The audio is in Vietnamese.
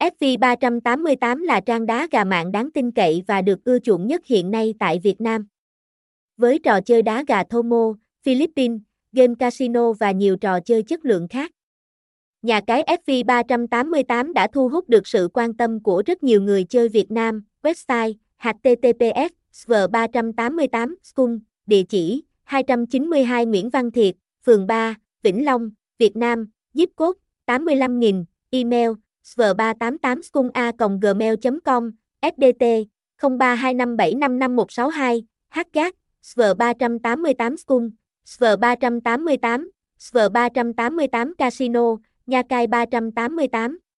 FV388 là trang đá gà mạng đáng tin cậy và được ưa chuộng nhất hiện nay tại Việt Nam. Với trò chơi đá gà Thomo, Philippines, game casino và nhiều trò chơi chất lượng khác. Nhà cái FV388 đã thu hút được sự quan tâm của rất nhiều người chơi Việt Nam. Website https sv388 Cung địa chỉ 292 Nguyễn Văn Thiệt, phường 3, Vĩnh Long, Việt Nam, zip code 85.000, email sv388 school a gmail.com, sdt 0325755162, hgác sv388 school, sv388, sv388 casino, Nha Cai 388